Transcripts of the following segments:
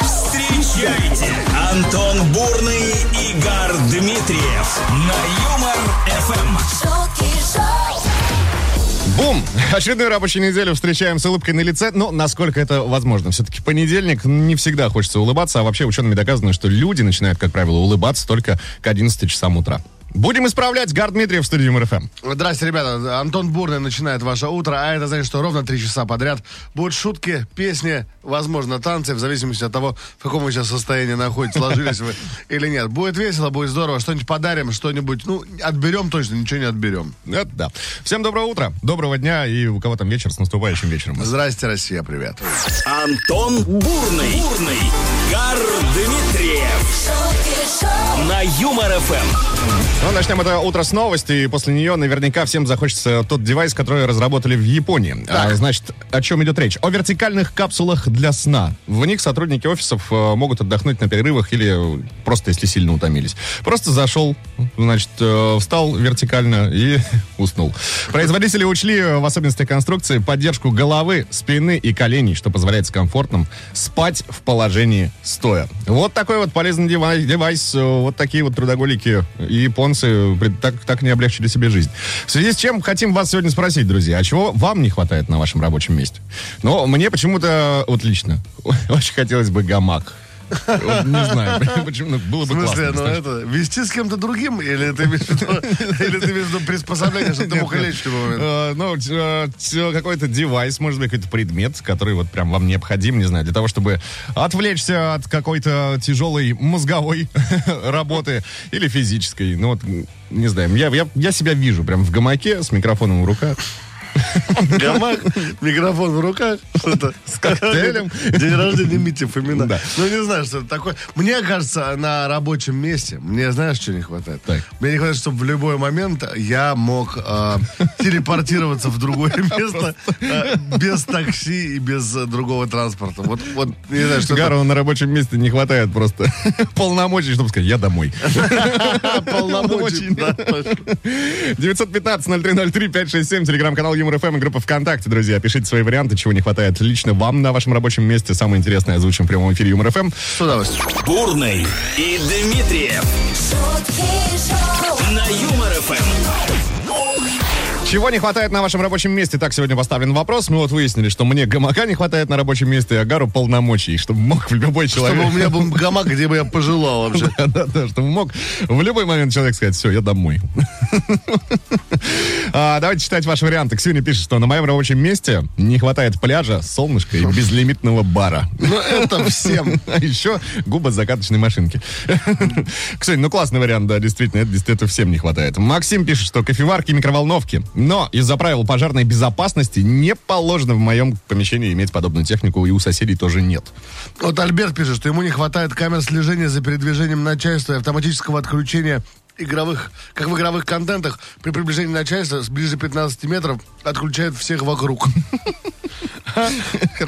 Встречайте Антон Бурный, Игорь Дмитриев на Юмор FM. Бум! Очередную рабочую неделю встречаем с улыбкой на лице. Но насколько это возможно? Все-таки понедельник, не всегда хочется улыбаться, а вообще учеными доказано, что люди начинают, как правило, улыбаться только к 11 часам утра. Будем исправлять. Гар Дмитриев в студии МРФМ. Здрасте, ребята. Антон Бурный начинает ваше утро, а это значит, что ровно три часа подряд будут шутки, песни, возможно, танцы, в зависимости от того, в каком вы сейчас состоянии находитесь, сложились вы или нет. Будет весело, будет здорово, что-нибудь подарим, что-нибудь, ну, отберем точно, ничего не отберем. Это да. Всем доброго утра, доброго дня и у кого там вечер с наступающим вечером. Здрасте, Россия, привет. Антон Бурный, Бурный, Гар Дмитриев на Юмор FM. Ну, начнем это утро с новости, и после нее наверняка всем захочется тот девайс, который разработали в Японии. А, значит, о чем идет речь? О вертикальных капсулах для сна. В них сотрудники офисов э, могут отдохнуть на перерывах или просто, если сильно утомились. Просто зашел, значит, э, встал вертикально и уснул. Производители учли э, в особенности конструкции поддержку головы, спины и коленей, что позволяет с комфортным спать в положении стоя. Вот такой вот полезный девайс, девайс вот такие вот трудоголики и японцы так, так не облегчили себе жизнь. В связи с чем хотим вас сегодня спросить, друзья, а чего вам не хватает на вашем рабочем месте? Ну, мне почему-то, вот лично, очень хотелось бы гамак. Не знаю, почему, ну, было В бы смысле, классно. ну это, вести с кем-то другим, или ты имеешь в виду, приспособление, чтобы ты мог лечь Ну, э, какой-то девайс, может быть, какой-то предмет, который вот прям вам необходим, не знаю, для того, чтобы отвлечься от какой-то тяжелой мозговой работы или физической. Ну вот, не знаю, я, я, я себя вижу прям в гамаке с микрофоном в руках. Гамак, микрофон в руках, что-то с коктейлем. День рождения Мити Фомина. Да. Ну, не знаю, что это такое. Мне кажется, на рабочем месте, мне знаешь, что не хватает? Так. Мне не хватает, чтобы в любой момент я мог э, телепортироваться в другое место э, без такси и без э, другого транспорта. Вот, вот, не знаю, что Гару на рабочем месте не хватает просто полномочий, чтобы сказать, я домой. полномочий. да, точно. 915-0303-567, телеграм-канал Юмор ФМ и группа ВКонтакте, друзья. Пишите свои варианты, чего не хватает лично вам на вашем рабочем месте. Самое интересное озвучим в прямом эфире Юмор ФМ. С удовольствием. Бурный и Дмитриев на Юмор FM. Чего не хватает на вашем рабочем месте? Так сегодня поставлен вопрос. Мы вот выяснили, что мне гамака не хватает на рабочем месте, а Гару полномочий, чтобы мог в любой человек... Чтобы у меня был гамак, где бы я пожелал вообще. Да, да, да, чтобы мог в любой момент человек сказать, все, я домой. А, Давайте читать ваши варианты. Ксюня пишет, что на моем рабочем месте не хватает пляжа, солнышка и безлимитного бара. Ну, это всем. А еще губозакаточной машинки. Ксюня, ну классный вариант, да, действительно, это действительно всем не хватает. Максим пишет, что кофеварки и микроволновки. Но из-за правил пожарной безопасности не положено в моем помещении иметь подобную технику, и у соседей тоже нет. Вот Альберт пишет, что ему не хватает камер слежения за передвижением начальства и автоматического отключения игровых, как в игровых контентах, при приближении начальства с ближе 15 метров отключает всех вокруг.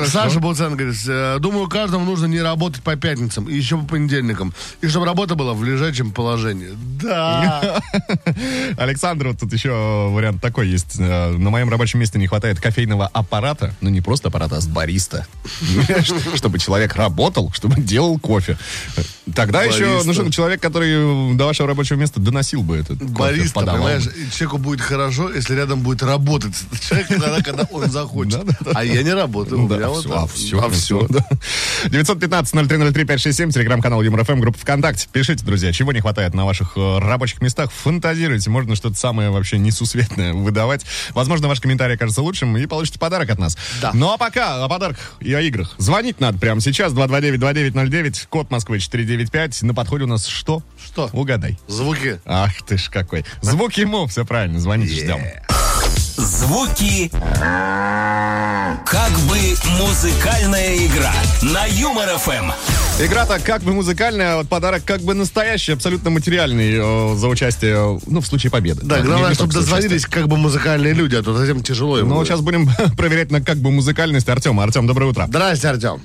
Саша Буцен говорит, «Э, думаю, каждому нужно не работать по пятницам и еще по понедельникам. И чтобы работа была в лежачем положении. Да. Александр, вот тут еще вариант такой есть. Э, На моем рабочем месте не хватает кофейного аппарата, ну не просто аппарата, а с бариста. Чтобы человек работал, чтобы делал кофе. Тогда еще Бариста. нужен человек, который до вашего рабочего места доносил бы этот бы. понимаешь, человеку будет хорошо, если рядом будет работать этот человек, тогда, когда он захочет. А я не работаю, у Да, меня вот а все, А все. 915-0303-567, телеграм-канал Юмор ФМ, группа ВКонтакте. Пишите, друзья, чего не хватает на ваших э, рабочих местах, фантазируйте, можно что-то самое вообще несусветное выдавать. Возможно, ваш комментарий окажется лучшим и получите подарок от нас. Да. Ну а пока о подарках и о играх. Звонить надо прямо сейчас, 229-2909, код Москвы 495. На подходе у нас что? Что? Угадай. Звуки. Ах ты ж какой. Звук ему, все правильно, звоните, ждем. Звуки как бы музыкальная игра на Юмор FM. Игра-то как бы музыкальная, а вот подарок как бы настоящий, абсолютно материальный э, за участие, ну, в случае победы. Да, Не- главное, не чтобы дозвонились как бы музыкальные люди, а то затем тяжело им Ну, будет. сейчас будем проверять на как бы музыкальность Артема. Артем, доброе утро. Здрасте, Артем.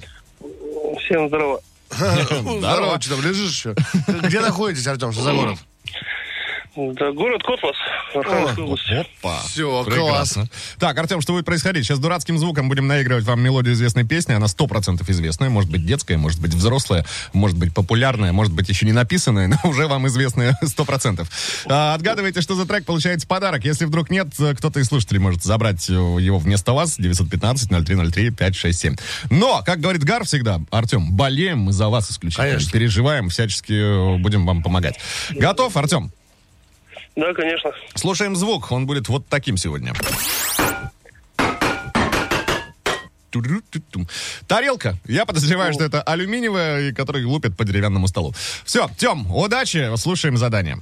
Всем здорово. Здорово, что там, лежишь еще? Где находитесь, Артем, что за город? Да, город Котлас, Архангельская область. Опа. Всё, Прекрасно. Так, Артем, что будет происходить? Сейчас дурацким звуком будем наигрывать вам мелодию известной песни. Она 100% известная. Может быть детская, может быть взрослая, может быть популярная, может быть еще не написанная, но уже вам известная 100%. А, отгадывайте, что за трек, получаете подарок. Если вдруг нет, кто-то из слушателей может забрать его вместо вас. 915-0303-567. Но, как говорит Гар всегда, Артем, болеем мы за вас исключительно. Конечно. Переживаем, всячески э, будем вам помогать. Готов, Артем? Да, конечно. Слушаем звук, он будет вот таким сегодня. Тарелка. Я подозреваю, что это алюминиевая, и который лупит по деревянному столу. Все, Тем, удачи, слушаем задание.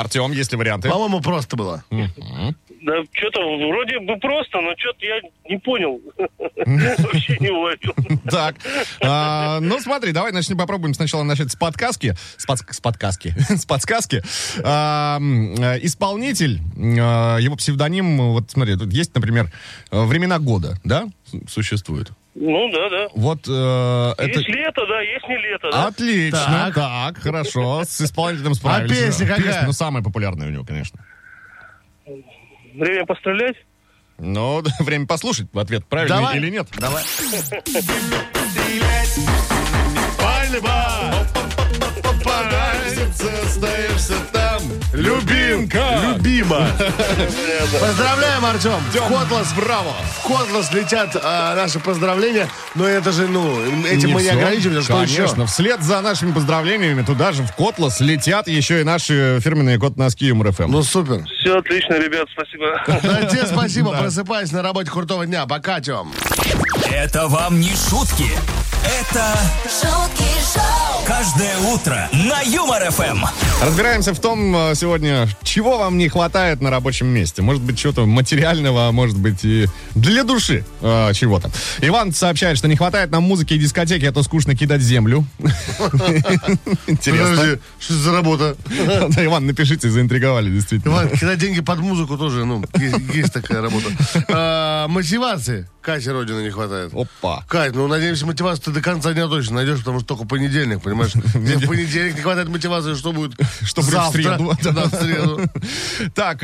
Артем, есть ли варианты? По-моему, просто было. Да, что-то вроде бы просто, но что-то я не понял. Вообще не уловил. Так, а, ну смотри, давай начнем, попробуем сначала начать с подсказки. С, подск- с подсказки. с подсказки. А, м, э, исполнитель, а, его псевдоним, вот смотри, тут есть, например, э, времена года, да, с- существуют. Ну, да, да. Вот э, это... Есть лето, да, есть не лето, да. Отлично, так. хорошо, с исполнителем справились. А песня какая? ну, самая популярная у него, конечно. Время пострелять? Ну, время послушать, в ответ правильный Давай. или нет. Давай. Пальба! Остаешься там. Любимка! Любима. Поздравляем, Артем. В Котлас, браво! в Котлас летят а, наши поздравления. Но это же, ну, этим мы не всё. ограничиваемся. Что Конечно, еще? вслед за нашими поздравлениями туда же в Котлас летят еще и наши фирменные кот-носки Юмор ФМ. Ну, супер. Все отлично, ребят, спасибо. Да, тебе спасибо. Просыпайся на работе крутого дня. Пока, Тем. Это вам не шутки. Это шутки шоу, каждое утро на Юмор ФМ. Разбираемся в том э, сегодня, чего вам не хватает на рабочем месте. Может быть, чего-то материального, а может быть, и для души э, чего-то. Иван сообщает, что не хватает нам музыки и дискотеки, а то скучно кидать землю. Интересно. Подожди, что это за работа? Да, Иван, напишите, заинтриговали, действительно. Иван, когда деньги под музыку тоже, ну, есть, есть такая работа. А, мотивации Кате Родина не хватает. Опа. Кать, ну, надеемся, мотивацию ты до конца дня точно найдешь, потому что только понедельник, понимаешь? Где в понедельник не хватает мотивации, что будет Что будет в среду. Да, в среду. Так,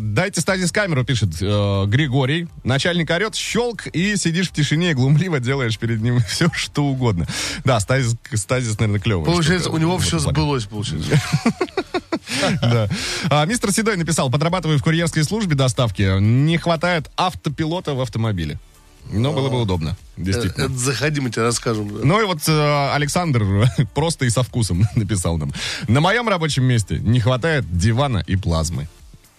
дайте стазис камеру, пишет Григорий. Начальник орет, щелк, и сидишь в тишине глумливо делаешь перед ним все, что угодно. Да, стазис, стазис наверное, клевый. Получается, у него все сбылось, получается. Да. Мистер Седой написал, подрабатываю в курьерской службе доставки, не хватает автопилота в автомобиле. Но было бы удобно, действительно. Это заходи, мы тебе расскажем. Ну и вот э, Александр просто и со вкусом написал нам. На моем рабочем месте не хватает дивана и плазмы.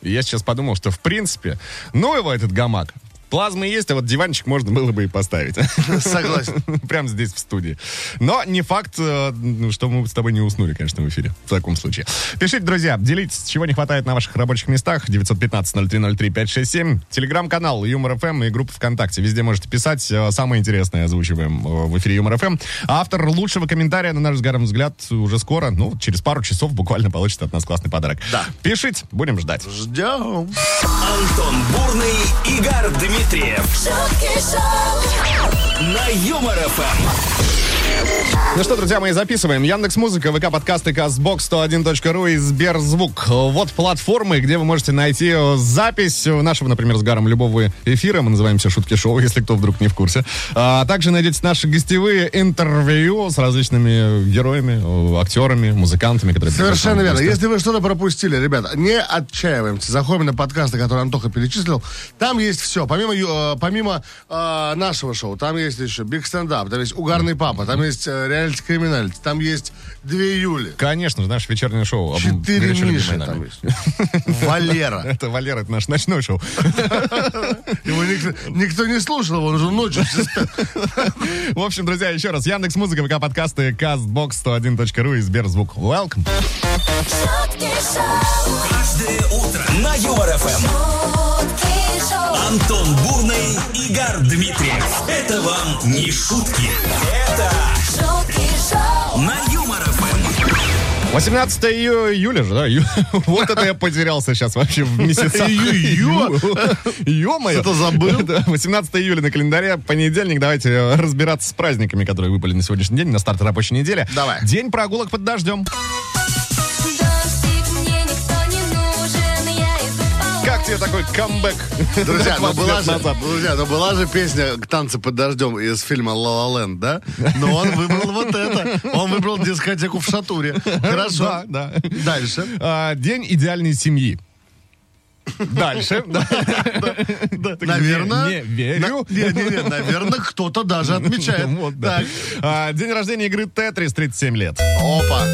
Я сейчас подумал, что в принципе, ну его этот гамак. Плазмы есть, а вот диванчик можно было бы и поставить. Согласен. Прямо здесь, в студии. Но не факт, э, ну, что мы с тобой не уснули, конечно, в эфире. В таком случае. Пишите, друзья, делитесь, чего не хватает на ваших рабочих местах. 915-0303-567. Телеграм-канал Юмор ФМ и группа ВКонтакте. Везде можете писать. Э, Самое интересное озвучиваем э, в эфире Юмор ФМ. А автор лучшего комментария, на наш Гаром взгляд, уже скоро, ну, через пару часов буквально получит от нас классный подарок. Да. Пишите, будем ждать. Ждем. Антон Бурный, Игорь Дмитриев шутки шоу, на Юмор ФМ. Ну что, друзья мои, записываем. Яндекс Музыка, ВК подкасты, Казбокс 101.ру и Сберзвук. Вот платформы, где вы можете найти э, запись нашего, например, с Гаром любого эфира. Мы называемся Шутки Шоу, если кто вдруг не в курсе. А также найдете наши гостевые интервью с различными героями, э, актерами, музыкантами, которые Совершенно верно. Если вы что-то пропустили, ребята, не отчаиваемся. Заходим на подкасты, которые Антоха перечислил. Там есть все. Помимо, э, помимо э, нашего шоу, там есть еще Биг Стендап, там есть Угарный Папа, там есть э, Реалити Криминальти, там есть Две Юли. Конечно же, наше вечернее шоу. Четыре Миши там есть. Валера. Это Валера, это наш ночной шоу. Его никто, не слушал, он уже ночью. В общем, друзья, еще раз. Яндекс Музыка, ВК подкасты, Castbox 101.ру и Сберзвук. Welcome. шутки шоу, Каждое утро на Юмор ФМ. шутки шоу, Антон Бурный, Игорь Дмитриев. Это вам не шутки. Это на Юмор ФМ. 18 ию- июля же, да? Ю- Вот это я потерялся сейчас вообще в месяцах. Ё-моё. Что-то забыл? Да, 18 июля на календаре, понедельник. Давайте э, разбираться с праздниками, которые выпали на сегодняшний день, на старт рабочей недели. Давай. День прогулок под дождем. Как тебе такой камбэк? Друзья, ну 20 была же, друзья, ну была же песня «Танцы под дождем» из фильма «Ла Ла Ленд», да? Но он выбрал вот это. Он выбрал дискотеку в Шатуре. Хорошо. Да, да. Дальше. А, День идеальной семьи. Дальше. Наверное. Не верю. Не-не-не, наверное, кто-то даже отмечает. А, День рождения игры Тетрис, 37 лет. Опа.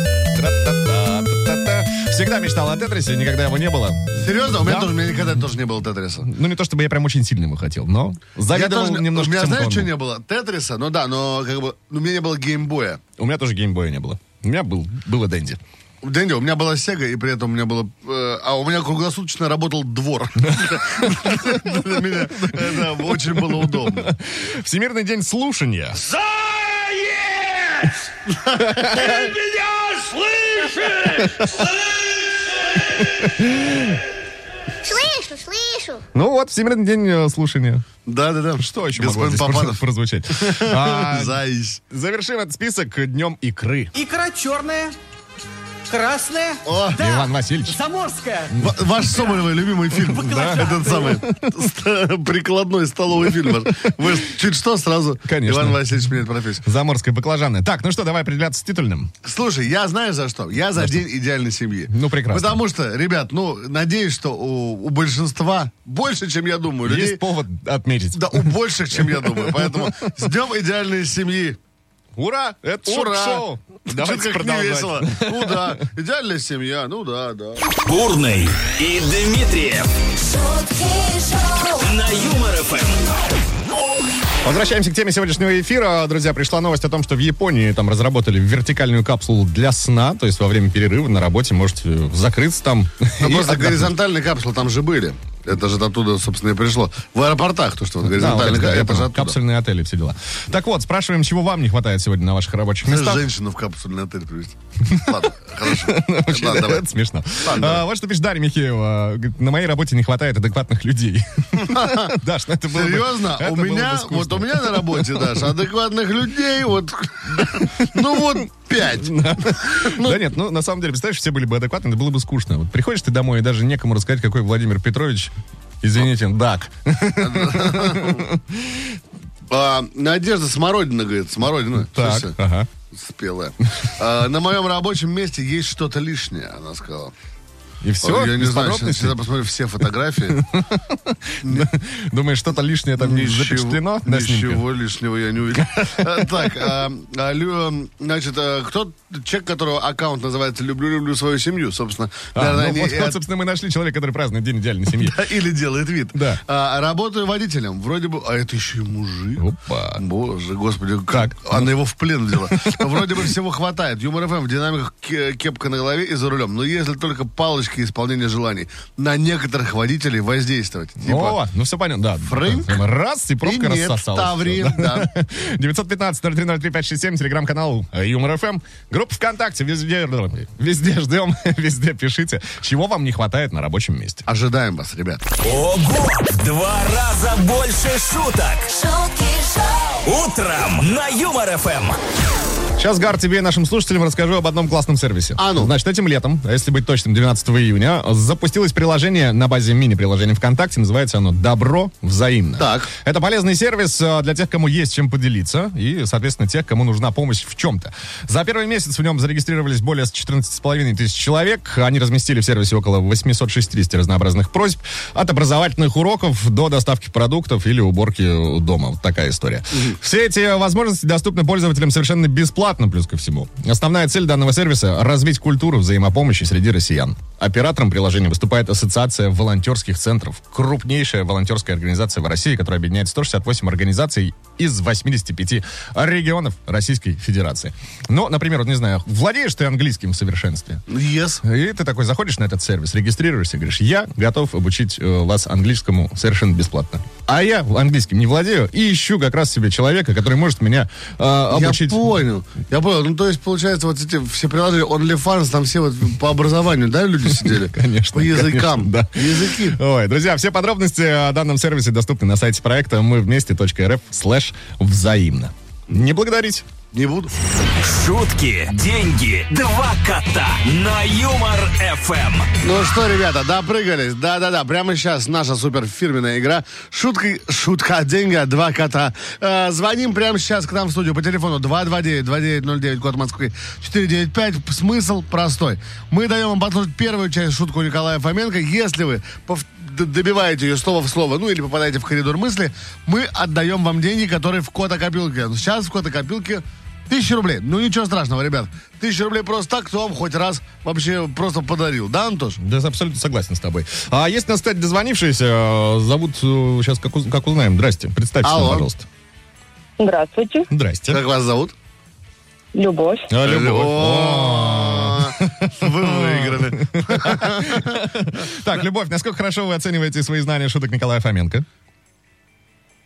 Всегда мечтал о Тетрисе, никогда его не было. Серьезно? У меня Да. тоже, у меня никогда тоже не было Тетриса. Ну, не то чтобы я прям очень сильно его хотел, но Я завидовал тоже- немножко у меня, знаешь, что не был. было? Тетриса, ну да, но как бы, ну, у меня не было геймбоя. У меня тоже геймбоя не было. У меня был, было Дэнди. Дэнди, у меня была Сега, и при этом у меня было... э, а у меня круглосуточно работал двор. Для меня это очень было удобно. Всемирный день слушания. Слышу, слышу. Ну вот, Всемирный день э, слушания. Да-да-да. Что еще могло Господин здесь Попанов. прозвучать? А. Завершим этот список днем икры. Икра черная, красная, О, Иван Васильевич. заморская. ва- Ваш Соболевый любимый фильм. Да, этот самый прикладной столовый фильм. Вы чуть что сразу Конечно. Иван Васильевич меняет профессию. Заморская баклажаны. Так, ну что, давай определяться с титульным. Слушай, я знаю за что. Я за день идеальной семьи. Ну, прекрасно. Потому что, ребят, ну, надеюсь, что у, у большинства больше, чем я думаю, людей. Есть повод отметить. Да, у больших, чем я думаю. Поэтому с днем идеальной семьи. Ура! Это Ура! шоу. Давайте продолжать. весело. Ну да, идеальная семья, ну да, да. Бурный и Дмитриев на Юмор ФМ. Возвращаемся к теме сегодняшнего эфира. Друзья, пришла новость о том, что в Японии там разработали вертикальную капсулу для сна. То есть во время перерыва на работе можете закрыться там. Ну, просто отдохнуть. горизонтальные капсулы там же были. Это же оттуда, собственно, и пришло. В аэропортах, то, что вот Да, горизонтальные вот это, да, капсульные отели, все дела. Так вот, спрашиваем, чего вам не хватает сегодня на ваших рабочих местах. женщину в капсульный отель привезти. Ладно, хорошо. Давай. Это смешно. А. Вот что пишет Дарья Михеева. На моей работе не хватает адекватных людей. Даш, ну это было бы- Серьезно? У меня, вот у меня на работе, Даш, адекватных людей, вот, ну вот пять. Да нет, ну на самом деле, представляешь, все были бы адекватны, это было бы скучно. Вот приходишь ты домой и даже некому рассказать, какой Владимир Петрович, извините, дак. А, Надежда Смородина, говорит, Смородина, Так, слушай, ага. спелая. А, на моем рабочем месте есть что-то лишнее, она сказала. И все, Я не знаю, я посмотрю все фотографии. Думаешь, что-то лишнее там запечатлено на снимке? Ничего лишнего я не увидел. А, Так, а, а, значит, кто человек, которого аккаунт называется «Люблю-люблю свою семью», собственно. Ну вот, собственно, мы нашли человека, который празднует День идеальной семьи. Или делает вид. Да. Работаю водителем. Вроде бы... А это еще и мужик. Опа. Боже, господи, как она его в плен взяла. Вроде бы всего хватает. Юмор ФМ в динамиках ке- кепка на голове и за рулем. Но если только палочки исполнения желаний. На некоторых водителей воздействовать. Типа, О, ну все понятно, да. Фрэнк? Раз, и пробка И нет, рассосалась. Таври, Всё, да. 915-0303-567, телеграм-канал Юмор ФМ. Группа ВКонтакте, везде, везде ждем, везде пишите, чего вам не хватает на рабочем месте. ожидаем вас, ребят. Ого! Два раза больше шуток. шутки шоу, Утром на Юмор ФМ. Сейчас, Гар, тебе и нашим слушателям расскажу об одном классном сервисе. А ну. Значит, этим летом, а если быть точным, 12 июня, запустилось приложение на базе мини-приложения ВКонтакте. Называется оно «Добро взаимно». Так. Это полезный сервис э, для тех, кому есть чем поделиться, и, соответственно, тех, кому нужна помощь в чем-то. За первый месяц в нем зарегистрировались более 14,5 тысяч человек. Они разместили в сервисе около 860 разнообразных просьб. От образовательных уроков до доставки продуктов или уборки дома. Вот такая история. Все эти возможности доступны пользователям совершенно бесплатно, плюс ко всему. Основная цель данного сервиса — развить культуру взаимопомощи среди россиян. Оператором приложения выступает Ассоциация волонтерских центров. Крупнейшая волонтерская организация в России, которая объединяет 168 организаций из 85 регионов Российской Федерации. Ну, например, вот не знаю, владеешь ты английским в совершенстве? Yes. И ты такой заходишь на этот сервис, регистрируешься, говоришь, я готов обучить э, вас английскому совершенно бесплатно. А я английским не владею и ищу как раз себе человека, который может меня э, обучить. Я понял. Я понял. Ну, то есть, получается, вот эти все приложения OnlyFans, там все вот по образованию, да, люди сидели? Конечно. По языкам. конечно, да. Языки. Ой, друзья, все подробности о данном сервисе доступны на сайте проекта мы вместе.рф слэш взаимно. Не благодарить. Не буду. Шутки, деньги, два кота на Юмор ФМ. Ну что, ребята, допрыгались. Да-да-да, прямо сейчас наша супер фирменная игра. Шутка, шутка, деньги, два кота. Э, звоним прямо сейчас к нам в студию по телефону 229-2909, код Москвы 495. Смысл простой. Мы даем вам послушать первую часть шутку Николая Фоменко. Если вы пов- д- добиваете ее слово в слово, ну или попадаете в коридор мысли, мы отдаем вам деньги, которые в кота-копилке. Сейчас в кота-копилке Тысяча рублей. Ну ничего страшного, ребят. Тысяча рублей просто так, кто вам хоть раз вообще просто подарил. Да, Антош? Да, абсолютно согласен с тобой. А есть на кстати, дозвонившиеся, э, зовут, э, сейчас как, уз- как узнаем. Здрасте, представьтесь нам, Алло. пожалуйста. Здравствуйте, Здрасте. Как вас зовут? Любовь. А, Любовь. О, Вы выиграли. Так, Любовь, насколько хорошо вы оцениваете свои знания шуток Николая Фоменко?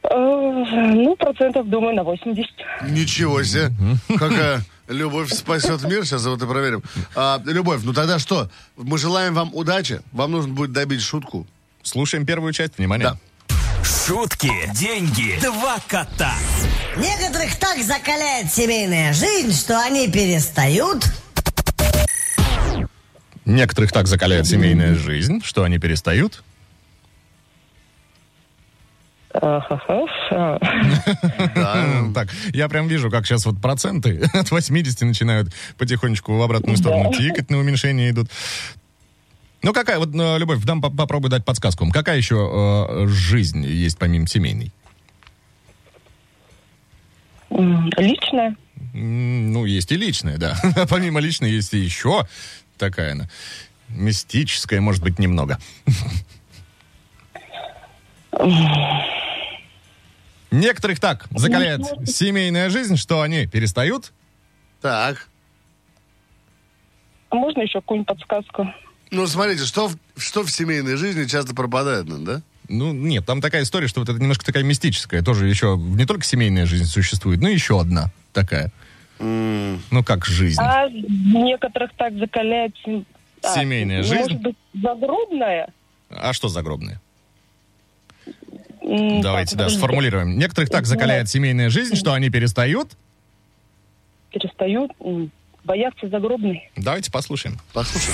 Э, Ну, процентов, думаю, на 80. Ничего себе. Какая любовь спасет мир. Сейчас вот и проверим. А, любовь, ну тогда что? Мы желаем вам удачи. Вам нужно будет добить шутку. Слушаем первую часть, внимание. Да. Шутки, деньги, два кота. Некоторых так закаляет семейная жизнь, что они перестают Некоторых так закаляет семейная жизнь, что они перестают. Так, я прям вижу, как сейчас вот проценты от 80 начинают потихонечку в обратную сторону тикать, на уменьшение идут. Ну, какая, вот, э, Любовь, дам по- попробуй дать подсказку. Какая еще э, жизнь есть помимо семейной? М, Ну, есть и личная, да. Помимо личной есть и еще такая она. Мистическая, может быть, немного. Некоторых так закаляет семейная жизнь, что они перестают. Так. А можно еще какую-нибудь подсказку? Ну, смотрите, что в, что в семейной жизни часто пропадает, ну, да? Ну, нет, там такая история, что вот это немножко такая мистическая. Тоже еще не только семейная жизнь существует, но еще одна такая. Ну, как жизнь. А некоторых так закаляет... а, Семейная Может жизнь? быть, загробная? А что загробные? Давайте, так, да, сформулируем. Некоторых так закаляет семейная жизнь, что они перестают. Перестают бояться загробной. Давайте послушаем. Послушай.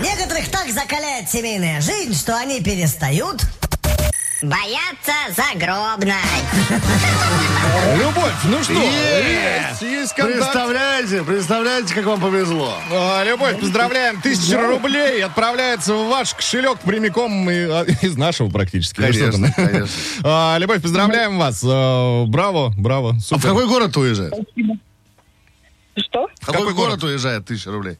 Некоторых так закаляет семейная жизнь, что они перестают Бояться загробной. Любовь, ну что? Есть, есть контакт. Представляете, представляете, как вам повезло. А, Любовь, поздравляем. Тысяча рублей отправляется в ваш кошелек прямиком а, из нашего практически. Конечно, конечно. А, Любовь, поздравляем вас. Браво, браво. А в Супер. какой город уезжает? Что? В какой, Какой город город? уезжает тысяча рублей?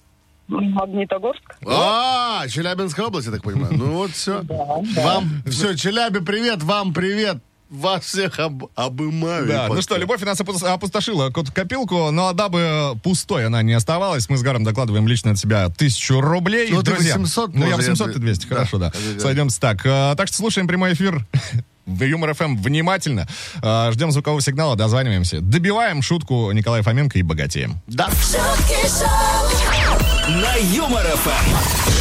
Магнитогорск? А, Челябинская область, я так понимаю. Ну вот все. Вам все, Челябе, привет, вам привет. Вас всех об, обымаю. Да, ну что, Любовь нас опус- опустошила копилку, но дабы пустой она не оставалась, мы с Гаром докладываем лично от себя тысячу рублей. Ну, ты Друзья, 800 Ну, я можно, 800, я- ты 200, да, хорошо, да. Сойдемся так. А, Так что слушаем прямой эфир в Юмор ФМ внимательно. А, Ждем звукового сигнала, дозваниваемся. Добиваем шутку Николая Фоменко и богатеем. Да. На Юмор ФМ.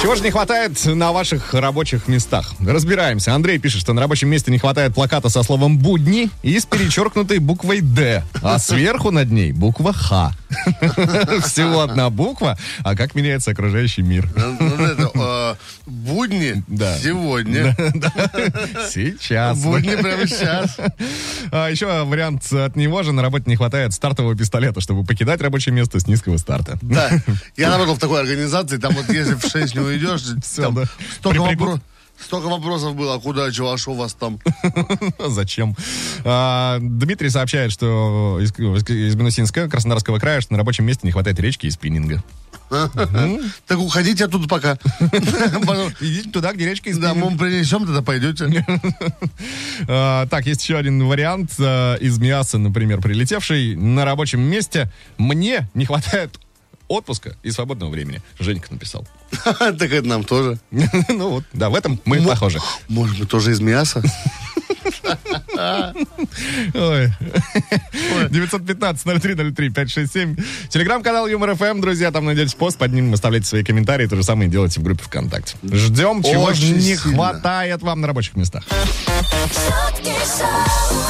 Чего же не хватает на ваших рабочих местах? Разбираемся. Андрей пишет, что на рабочем месте не хватает плаката со словом «будни» и с перечеркнутой буквой «Д», а сверху над ней буква «Х». Всего одна буква, а как меняется окружающий мир? Ну, э, будни сегодня. Сейчас. Будни прямо сейчас. А еще вариант от него же на работе не хватает стартового пистолета, чтобы покидать рабочее место с низкого старта. Да. Я работал в такой организации, там вот если в 6 уйдешь, Всё, там да. столько, Припрягут. вопро- столько вопросов было, а куда, у вас там? Зачем? А, Дмитрий сообщает, что из, из Минусинска, Краснодарского края, что на рабочем месте не хватает речки и спиннинга. Так уходите оттуда пока. Идите туда, где речка и Да, мы принесем, тогда пойдете. А, так, есть еще один вариант а, из Миаса, например, прилетевший на рабочем месте. Мне не хватает отпуска и свободного времени. Женька написал. Так это нам тоже. Ну вот, да, в этом мы похожи. Может быть, тоже из мяса? Ой. 915-0303-567. Телеграм-канал Юмор ФМ, друзья, там найдете пост, под ним оставляйте свои комментарии, то же самое делайте в группе ВКонтакте. Ждем, чего же не сильно. хватает вам на рабочих местах.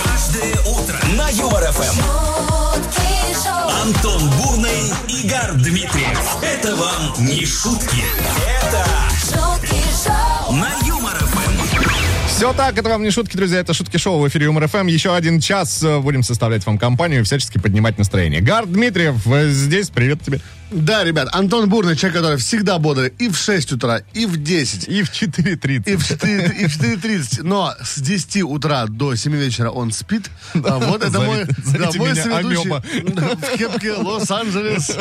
Каждое утро на Юмор ФМ. Антон Бурный, Игорь Дмитриев. Это вам не шутки. Это шутки шоу, на Юмор ФМ. Все так, это вам не шутки, друзья, это шутки шоу в эфире Юмор ФМ. Еще один час э, будем составлять вам компанию и всячески поднимать настроение. Игорь Дмитриев э, здесь, привет тебе. Да, ребят, Антон Бурный, человек, который всегда бодрый и в 6 утра, и в 10, И в 4.30. и в 4, и в 4.30, но с 10 утра до 7 вечера он спит. А вот это Зови- мой, да, мой Амеба. в кепке Лос-Анджелес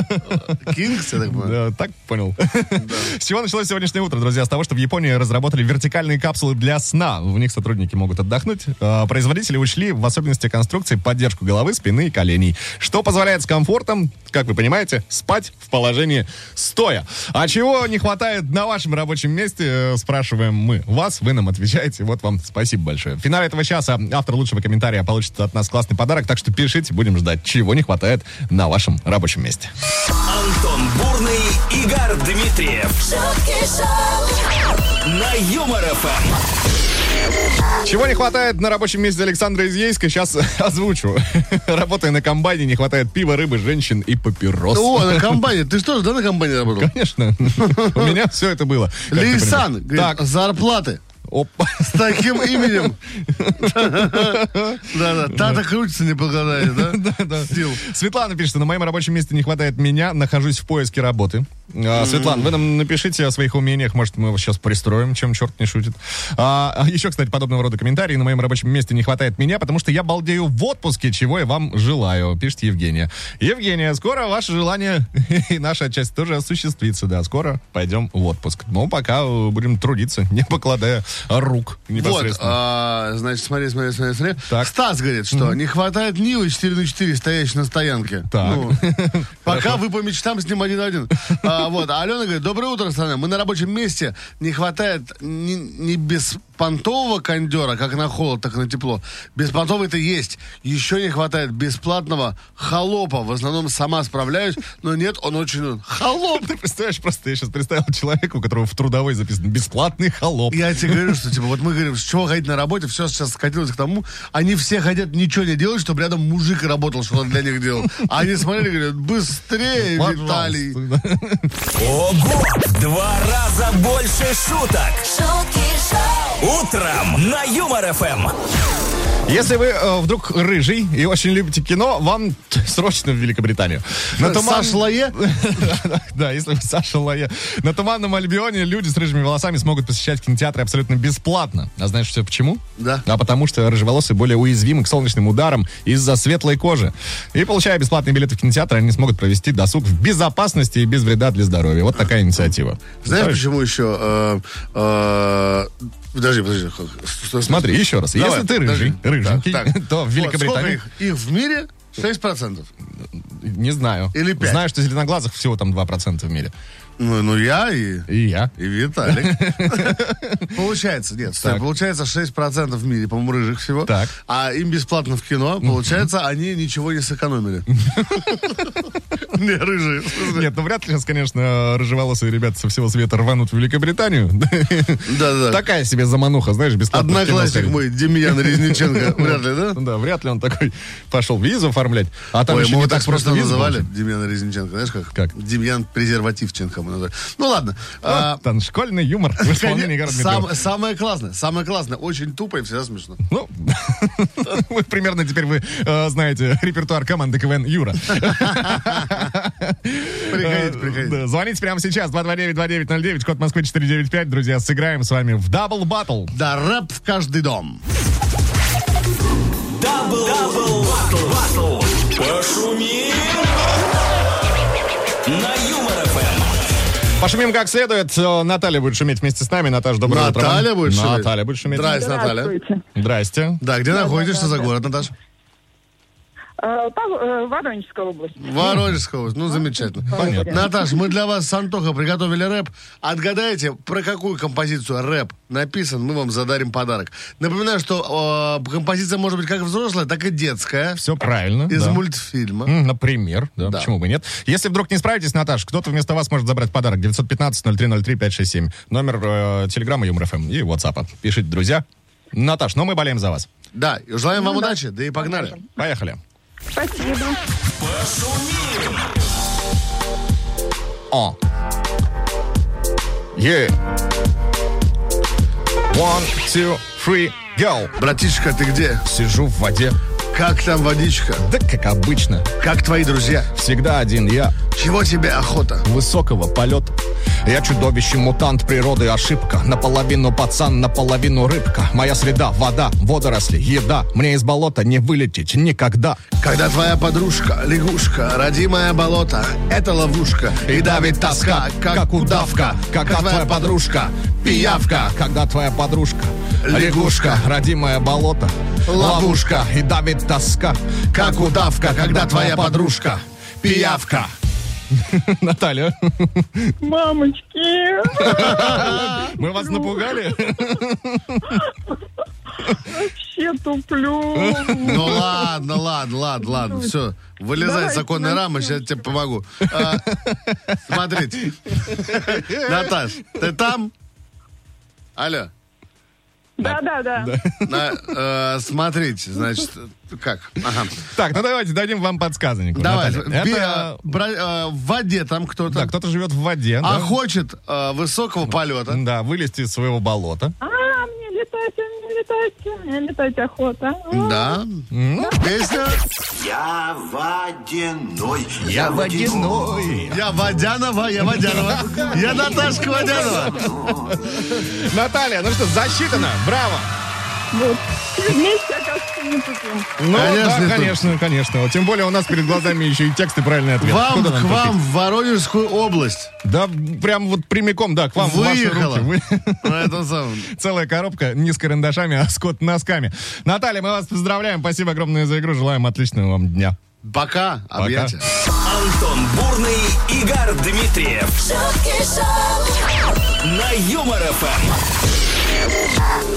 Кингс, я так понимаю. Да, так понял. С чего началось сегодняшнее утро, друзья? С того, что в Японии разработали вертикальные капсулы для сна. В них сотрудники могут отдохнуть. А, Производители учли в особенности конструкции поддержку головы, спины и коленей, что позволяет с комфортом, как вы понимаете, спать в положении стоя. А чего не хватает на вашем рабочем месте, э, спрашиваем мы вас, вы нам отвечаете. Вот вам спасибо большое. В финале этого часа автор лучшего комментария получит от нас классный подарок, так что пишите, будем ждать, чего не хватает на вашем рабочем месте. Антон Бурный, Игорь Дмитриев. На Юмор ФМ. Чего не хватает на рабочем месте Александра из Ейска, сейчас озвучу. Работая на комбайне, не хватает пива, рыбы, женщин и папирос. О, на комбайне. Ты что же, да, на комбайне работал? Конечно. У меня все это было. Лейсан, зарплаты. Опа. С таким именем. Да-да, Тата крутится, не погадает, да? Да. Стил. Светлана пишет, на моем рабочем месте не хватает меня, нахожусь в поиске работы. А, Светлана, вы нам напишите о своих умениях, может, мы вас сейчас пристроим, чем черт не шутит. А, а еще, кстати, подобного рода комментарии. На моем рабочем месте не хватает меня, потому что я балдею в отпуске, чего я вам желаю, пишет Евгения. Евгения, скоро ваше желание и наша часть тоже осуществится, да, скоро пойдем в отпуск. Но пока э, будем трудиться, не покладая рук Вот, а, значит, смотри, смотри, смотри, смотри. Так. Стас говорит, что не хватает Нивы 4 на 4, стоящей на стоянке. Так. Ну, пока вы по мечтам с ним один на один. А, вот, а Алена говорит, доброе утро, страна. Мы на рабочем месте. Не хватает не, не беспонтового кондера, как на холод, так и на тепло. Беспонтовый это есть. Еще не хватает бесплатного холопа. В основном сама справляюсь, но нет, он очень. Холоп! Ты представляешь, просто я сейчас представил человека, у которого в трудовой записано бесплатный холоп. Я тебе говорю, что типа вот мы говорим, с чего ходить на работе, все сейчас скатилось к тому, они все хотят ничего не делать, чтобы рядом мужик работал, что он для них делал. А они смотрели и говорят, быстрее, Виталий. Пожалуйста. Ого! В два раза больше шуток. шутки шоу, Утром на Юмор ФМ. Если вы э, вдруг рыжий и очень любите кино, вам срочно в Великобританию. На туман- Саш Лае? Да, если вы Саша Лая. На Туманном Альбионе люди с рыжими волосами смогут посещать кинотеатры абсолютно бесплатно. А знаешь все почему? Да. А потому что рыжеволосые более уязвимы к солнечным ударам из-за светлой кожи. И получая бесплатные билеты в кинотеатр, они смогут провести досуг в безопасности и без вреда для здоровья. Вот такая инициатива. Знаешь, почему еще... Подожди, подожди. Стой, Смотри, стой. еще раз. Давай, Если ты рыжий, подожди. рыженький, Так, так. то в Вот, Великобритании... сколько их? Их в мире 6%. Не знаю. Или пять. Знаю, что зеленоглазых всего там 2% в мире. Ну, ну я и... И я. И Виталик. Получается, нет, стой, получается 6% в мире, по-моему, рыжих всего. Так. А им бесплатно в кино, получается, они ничего не сэкономили. Не, рыжие. Нет, ну вряд ли сейчас, конечно, рыжеволосые ребята со всего света рванут в Великобританию. Да-да. Такая себе замануха, знаешь, бесплатно. Одноклассник мой, Демьян Резниченко. Вряд ли, да? Да, вряд ли он такой пошел визу оформлять. А там Ой, еще мы не так просто называли. Демьяна Резниченко, знаешь как? Как? Демьян Презервативченко мы назвали. Ну ладно. А, Вот там школьный юмор в исполнении сам-. Самое классное, самое классное, очень тупо и всегда смешно. Ну, вы примерно теперь вы э, знаете репертуар команды КВН Юра. Приходите, Э, приходите. Звоните прямо сейчас, 229-2909, код Москвы 495, друзья, сыграем с вами в double battle. Да, рэп в каждый дом. Double, double, battle, battle. Пошумим. На. Пошумим как следует. Э, Наталья будет шуметь вместе с нами. Наташа, доброе утро. вам. Наталья будет шуметь? Наталья будет шуметь. Здрасте, Наталья. Здрасте. Да, где находитесь, что за город, Наташа? Э, э, Воронежская область. Воронежская область. Ну, замечательно. Понятно. Наташ, мы для вас с Антохой приготовили рэп. Отгадайте, про какую композицию рэп написан, мы вам задарим подарок. Напоминаю, что э, композиция может быть как взрослая, так и детская. Все правильно. Из да. мультфильма. Например, да, Да. почему бы нет. Если вдруг не справитесь, Наташ, кто-то вместо вас может забрать подарок. 915-0303-567. Номер э, телеграмма Юмор ФМ и WhatsApp. Пишите, друзья. Наташ, ну мы болеем за вас. Да, и желаем вам удачи, да и погнали. Поехали. Спасибо. О. Yeah. One, two, three, go. Братишка, ты где? Сижу в воде. Как там водичка? Да как обычно. Как твои друзья? Всегда один я. Чего тебе охота? Высокого полета. Я чудовище, мутант природы, ошибка. Наполовину пацан, наполовину рыбка. Моя среда, вода, водоросли, еда. Мне из болота не вылететь никогда. Когда твоя подружка, лягушка, родимое болото, это ловушка. И давит тоска, как удавка. Когда твоя подружка, пиявка. Когда твоя подружка, лягушка, родимое болото, ловушка. И давит тоска, как удавка. Когда твоя подружка, пиявка. Наталья, Мамочки. мы вас напугали? Вообще туплю. Ну ладно, ладно, ладно, ладно, все. Вылезай из законной рамы, сейчас я тебе помогу. А, Смотрите. Наташ, ты там? Алло. Да, да, да. На, э, смотрите, значит, как? Ага. Так, ну давайте дадим вам подсказаннику. Давай, Наталья. би- Это... бра- э, в воде там кто-то, Да, кто-то живет в воде. а да. хочет э, высокого полета. Да, вылезти из своего болота. А, летать, летать, мне летать охота. Да. Песня Я водяной. Я водяной. «Я Водянова, я Водянова, я Наташка Водянова». Наталья, ну что, засчитано. Браво. Вот. Вместе, оказывается, не тупим. Ну, Конечно, да, тут. конечно, конечно. Вот Тем более у нас перед глазами еще и текст и правильный ответ. Вам, к вам в Воронежскую область. Да, прям вот прямиком, да, к вам в ваши Выехала. руки. Вы-. Целая коробка не с карандашами, а с кот носками. Наталья, мы вас поздравляем. Спасибо огромное за игру. Желаем отличного вам дня. Пока, объятия. Антон Бурный, Игорь Дмитриев на Юмор ФМ.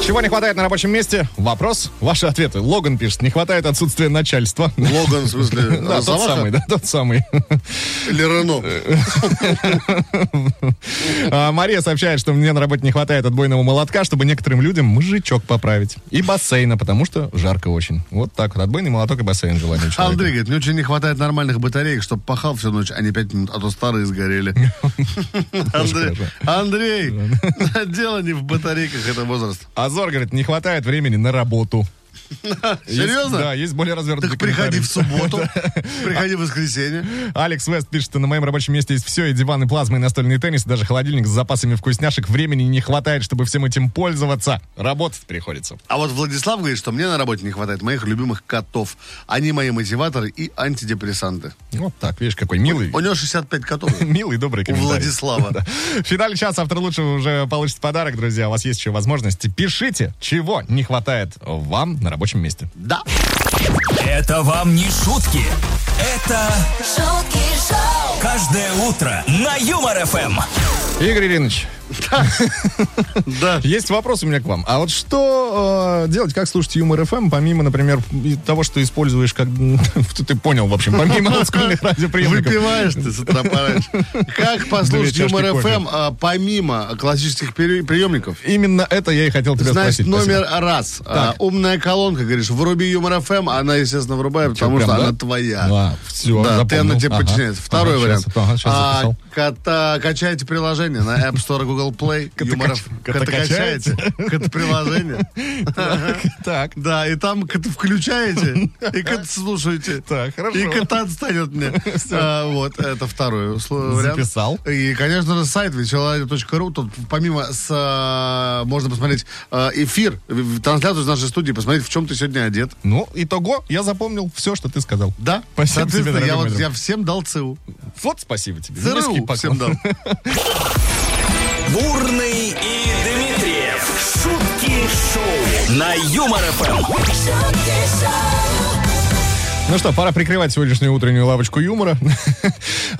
Чего не хватает на рабочем месте? Вопрос. Ваши ответы. Логан пишет, не хватает отсутствия начальства. Логан, в смысле, Да, тот Росомаха самый, да, тот самый. или Рено? А, Мария сообщает, что мне на работе не хватает отбойного молотка, чтобы некоторым людям мужичок поправить. И бассейна, потому что жарко очень. Вот так вот. Отбойный молоток и бассейн желание человека. Андрей говорит, мне очень не хватает нормальных батареек, чтобы пахал всю ночь, а не пять минут, а то старые сгорели. Андрей. Андрей, дело не в батарейках, это возраст. Азор говорит, не хватает времени на работу. Серьезно? да, есть более развернутый Так приходи в субботу, приходи в воскресенье. Алекс Вест пишет, что на моем рабочем месте есть все, и диван, и плазма, и настольный теннис, и даже холодильник с запасами вкусняшек. Времени не хватает, чтобы всем этим пользоваться. Работать приходится. А вот Владислав говорит, что мне на работе не хватает моих любимых котов. Они мои мотиваторы и антидепрессанты. Вот так, видишь, какой милый. У него 65 котов. Милый, добрый У комментарий. Владислава. Да. В финале часа автор лучшего уже получит подарок, друзья. У вас есть еще возможность. Пишите, чего не хватает вам на рабочем месте. Да. Это вам не шутки. Это шутки шоу, каждое утро на Юмор ФМ. Игорь Ильич, Да. есть вопрос у меня к вам. А вот что э, делать, как слушать Юмор ФМ, помимо, например, того, что используешь как... ты понял, в общем, помимо олдскульных радиоприемников. Выпиваешь ты с утра пораньше. Как послушать Юмор. ФМ а, помимо классических приемников? Именно это я и хотел тебя Значит, спросить. номер Спасибо. раз. А, умная колонка, говоришь, вруби Юмор ФМ, она, естественно, врубает, потому что она твоя. А, всё, да, ты она тебе подчиняется. Второй вариант. А, качайте приложение на App Store, Google Play. Кота Юмор кач- ФМ. кота качаете. Кота приложение. Так, Да, и там кота включаете, и кота слушаете. Так, хорошо. И кота отстанет мне. А, Вот, это второй вариант. Записал. И, конечно же, сайт веселорадио.ру. Тут помимо с, а, можно посмотреть а, эфир, трансляцию из нашей студии, посмотреть, в чем ты сегодня одет. Ну, итого, я запомнил все, что ты сказал. Да? Спасибо тебе, я, вот, я всем дал ЦУ. Вот спасибо тебе. ЦРУ всем дал. Бурный и Дмитриев. Шутки шоу на Юмор ФМ. шутки шоу, Ну что, пора прикрывать сегодняшнюю утреннюю лавочку юмора.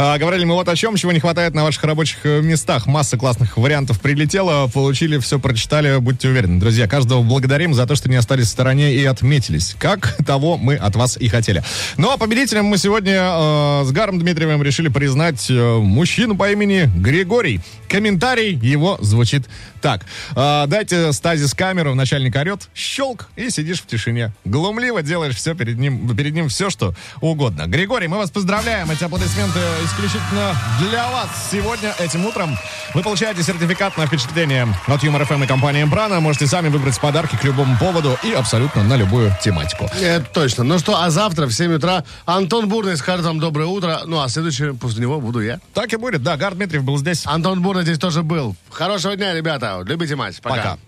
А, Говорили мы вот о чем, чего не хватает на ваших рабочих э, местах. Масса классных вариантов прилетела, получили, все прочитали, будьте уверены. Друзья, каждого благодарим за то, что не остались в стороне и отметились. Как того мы от вас и хотели. Ну а победителем мы сегодня э, с Гаром Дмитриевым решили признать э, мужчину по имени Григорий. Комментарий его звучит так. Э, дайте стазис камеру, начальник орет, щелк, и сидишь в тишине. Глумливо делаешь все перед ним, перед ним все, что угодно. Григорий, мы вас поздравляем. Эти аплодисменты исключительно для вас. Сегодня, этим утром, вы получаете сертификат на впечатление от Юмор ФМ и компании Эмбрана. Можете сами выбрать подарки к любому поводу и абсолютно на любую тематику. Это точно. Ну что, а завтра в 7 утра Антон Бурный скажет вам доброе утро. Ну, а следующий после него буду я. Так и будет. Да, Гар Дмитриев был здесь. Антон Бурный здесь тоже был. Хорошего дня, ребята. Любите мать. Пока. Пока.